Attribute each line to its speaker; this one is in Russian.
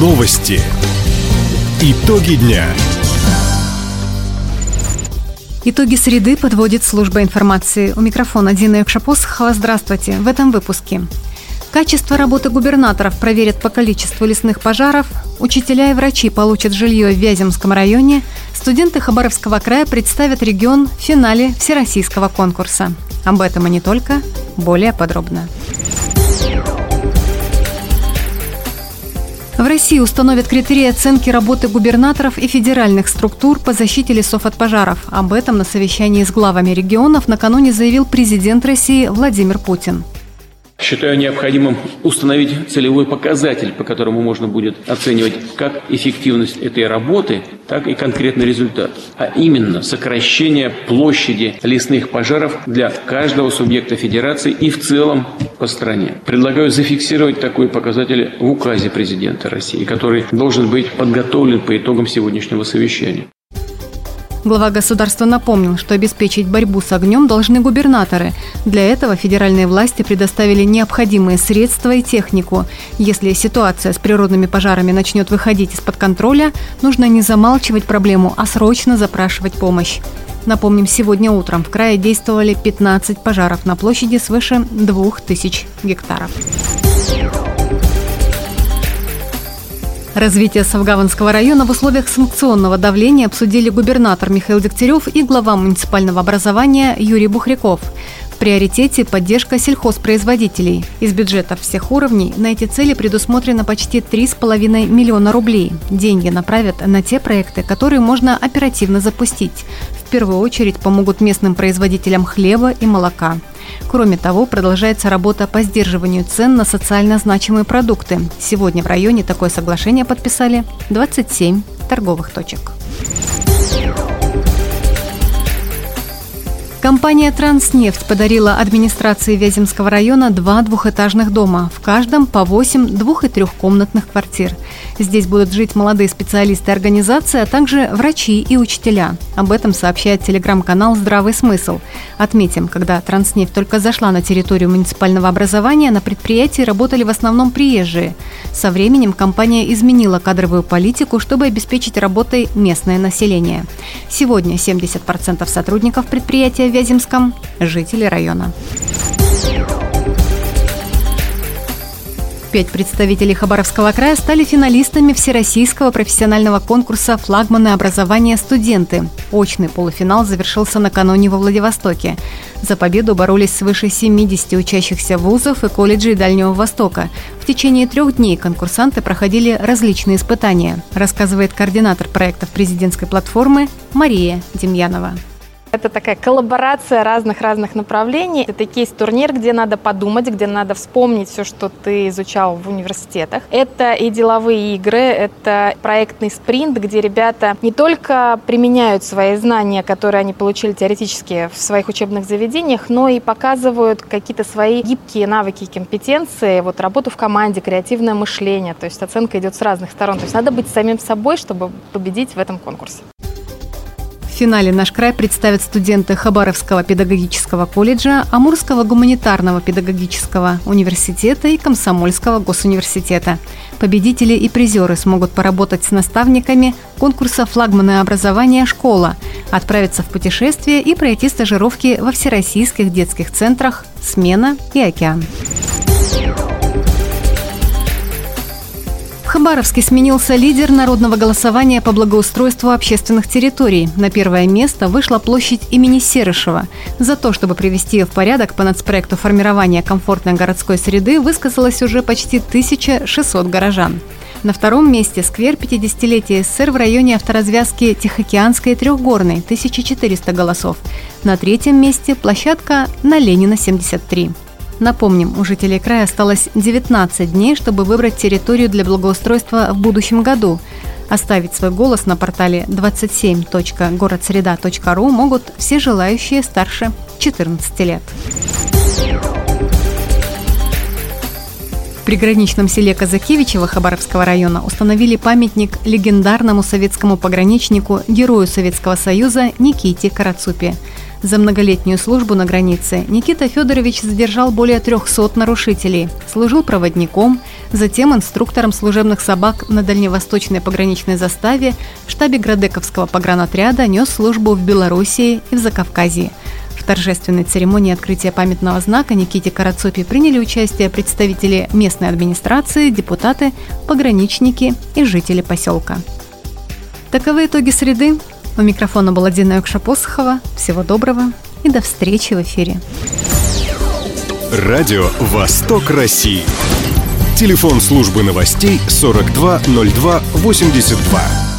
Speaker 1: Новости. Итоги дня.
Speaker 2: Итоги среды подводит служба информации. У микрофона Дина Якшапосхова. Здравствуйте. В этом выпуске. Качество работы губернаторов проверят по количеству лесных пожаров, учителя и врачи получат жилье в Вяземском районе, студенты Хабаровского края представят регион в финале всероссийского конкурса. Об этом и не только, более подробно. России установят критерии оценки работы губернаторов и федеральных структур по защите лесов от пожаров. Об этом на совещании с главами регионов накануне заявил президент России Владимир Путин.
Speaker 3: Считаю необходимым установить целевой показатель, по которому можно будет оценивать как эффективность этой работы, так и конкретный результат, а именно сокращение площади лесных пожаров для каждого субъекта федерации и в целом по стране. Предлагаю зафиксировать такой показатель в указе президента России, который должен быть подготовлен по итогам сегодняшнего совещания.
Speaker 2: Глава государства напомнил, что обеспечить борьбу с огнем должны губернаторы. Для этого федеральные власти предоставили необходимые средства и технику. Если ситуация с природными пожарами начнет выходить из-под контроля, нужно не замалчивать проблему, а срочно запрашивать помощь. Напомним, сегодня утром в крае действовали 15 пожаров на площади свыше 2000 гектаров. Развитие Савгаванского района в условиях санкционного давления обсудили губернатор Михаил Дегтярев и глава муниципального образования Юрий Бухряков. В приоритете поддержка сельхозпроизводителей. Из бюджетов всех уровней на эти цели предусмотрено почти 3,5 миллиона рублей. Деньги направят на те проекты, которые можно оперативно запустить. В первую очередь помогут местным производителям хлеба и молока. Кроме того, продолжается работа по сдерживанию цен на социально значимые продукты. Сегодня в районе такое соглашение подписали 27 торговых точек. Компания «Транснефть» подарила администрации Вяземского района два двухэтажных дома, в каждом по 8 двух- и трехкомнатных квартир. Здесь будут жить молодые специалисты организации, а также врачи и учителя. Об этом сообщает телеграм-канал «Здравый смысл». Отметим, когда «Транснефть» только зашла на территорию муниципального образования, на предприятии работали в основном приезжие. Со временем компания изменила кадровую политику, чтобы обеспечить работой местное население. Сегодня 70% сотрудников предприятия в Вяземском – жители района. Пять представителей Хабаровского края стали финалистами Всероссийского профессионального конкурса «Флагманы образования студенты». Очный полуфинал завершился накануне во Владивостоке. За победу боролись свыше 70 учащихся вузов и колледжей Дальнего Востока. В течение трех дней конкурсанты проходили различные испытания, рассказывает координатор проектов президентской платформы Мария Демьянова.
Speaker 4: Это такая коллаборация разных-разных направлений. Это кейс-турнир, где надо подумать, где надо вспомнить все, что ты изучал в университетах. Это и деловые игры, это проектный спринт, где ребята не только применяют свои знания, которые они получили теоретически в своих учебных заведениях, но и показывают какие-то свои гибкие навыки и компетенции, вот работу в команде, креативное мышление. То есть оценка идет с разных сторон. То есть надо быть самим собой, чтобы победить в этом конкурсе
Speaker 2: финале наш край представят студенты Хабаровского педагогического колледжа, Амурского гуманитарного педагогического университета и Комсомольского госуниверситета. Победители и призеры смогут поработать с наставниками конкурса «Флагманы образования. Школа», отправиться в путешествие и пройти стажировки во всероссийских детских центрах «Смена» и «Океан». Хабаровске сменился лидер народного голосования по благоустройству общественных территорий. На первое место вышла площадь имени Серышева. За то, чтобы привести ее в порядок по нацпроекту формирования комфортной городской среды, высказалось уже почти 1600 горожан. На втором месте сквер 50-летия СССР в районе авторазвязки Тихоокеанской и Трехгорной, 1400 голосов. На третьем месте площадка на Ленина, 73. Напомним, у жителей края осталось 19 дней, чтобы выбрать территорию для благоустройства в будущем году. Оставить свой голос на портале 27.городсреда.ру могут все желающие старше 14 лет. В приграничном селе Казакевичево Хабаровского района установили памятник легендарному советскому пограничнику, герою Советского Союза Никите Карацупе – за многолетнюю службу на границе Никита Федорович задержал более 300 нарушителей, служил проводником, Затем инструктором служебных собак на Дальневосточной пограничной заставе в штабе Градековского погранотряда нес службу в Белоруссии и в Закавказье. В торжественной церемонии открытия памятного знака Никите Карацопи приняли участие представители местной администрации, депутаты, пограничники и жители поселка. Таковы итоги среды. У микрофона была Дина Юкша-Посохова. Всего доброго и до встречи в эфире.
Speaker 1: Радио «Восток России». Телефон службы новостей 420282.